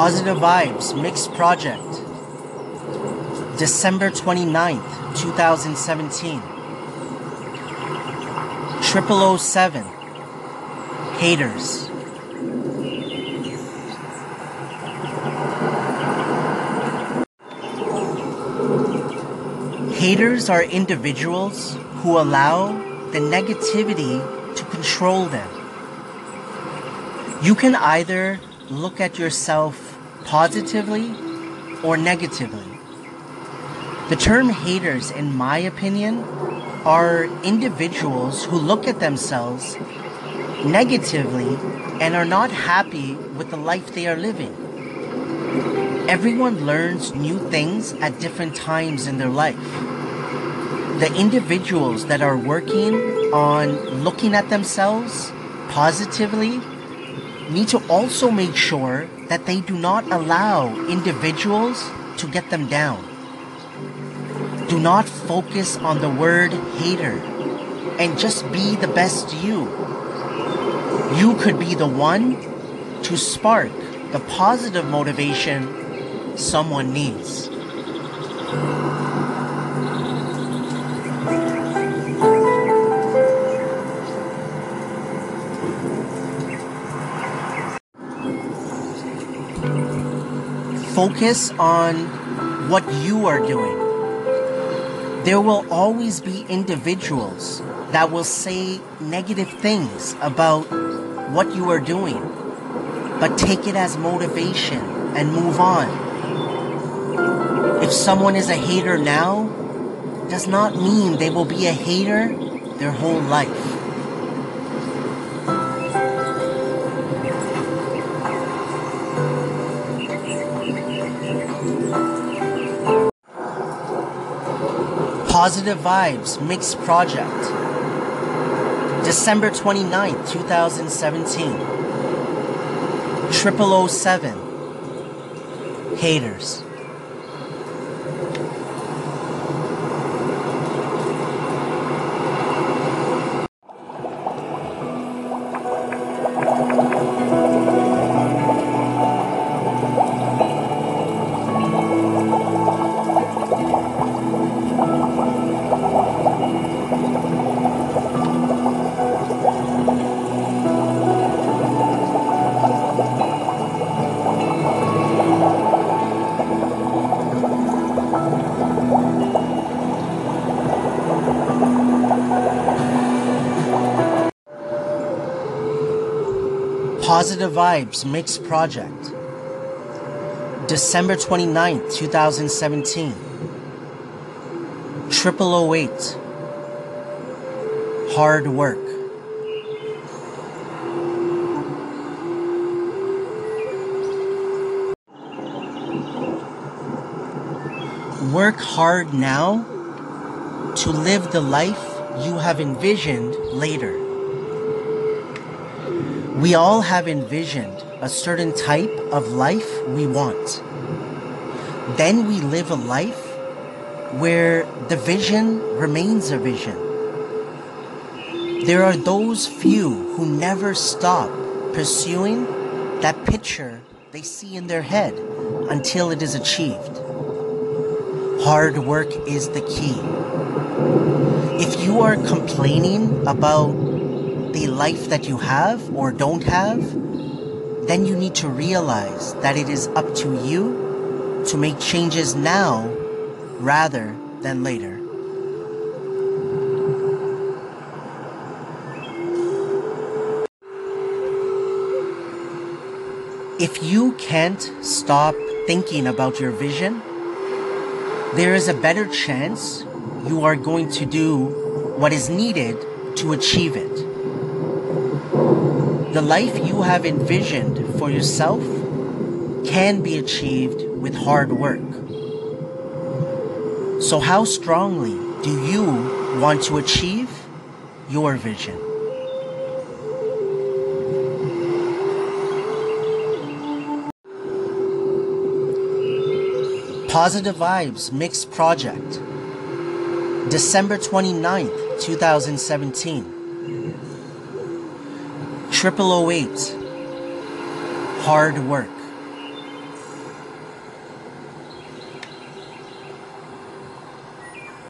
Positive Vibes Mixed Project. December 29th, 2017. 0007. Haters. Haters are individuals who allow the negativity to control them. You can either look at yourself positively or negatively. The term haters, in my opinion, are individuals who look at themselves negatively and are not happy with the life they are living. Everyone learns new things at different times in their life the individuals that are working on looking at themselves positively need to also make sure that they do not allow individuals to get them down. Do not focus on the word hater and just be the best you. You could be the one to spark the positive motivation someone needs. Focus on what you are doing. There will always be individuals that will say negative things about what you are doing, but take it as motivation and move on. If someone is a hater now, does not mean they will be a hater their whole life. Positive Vibes Mixed Project. December 29th, 2017. 0007. Haters. Positive Vibes Mix Project. December 29th, 2017. 0008. Hard Work. Work hard now to live the life you have envisioned later. We all have envisioned a certain type of life we want. Then we live a life where the vision remains a vision. There are those few who never stop pursuing that picture they see in their head until it is achieved. Hard work is the key. If you are complaining about the life that you have or don't have, then you need to realize that it is up to you to make changes now rather than later. If you can't stop thinking about your vision, there is a better chance you are going to do what is needed to achieve it. The life you have envisioned for yourself can be achieved with hard work. So, how strongly do you want to achieve your vision? Positive Vibes Mixed Project. December 29th, 2017. 0008. Hard work.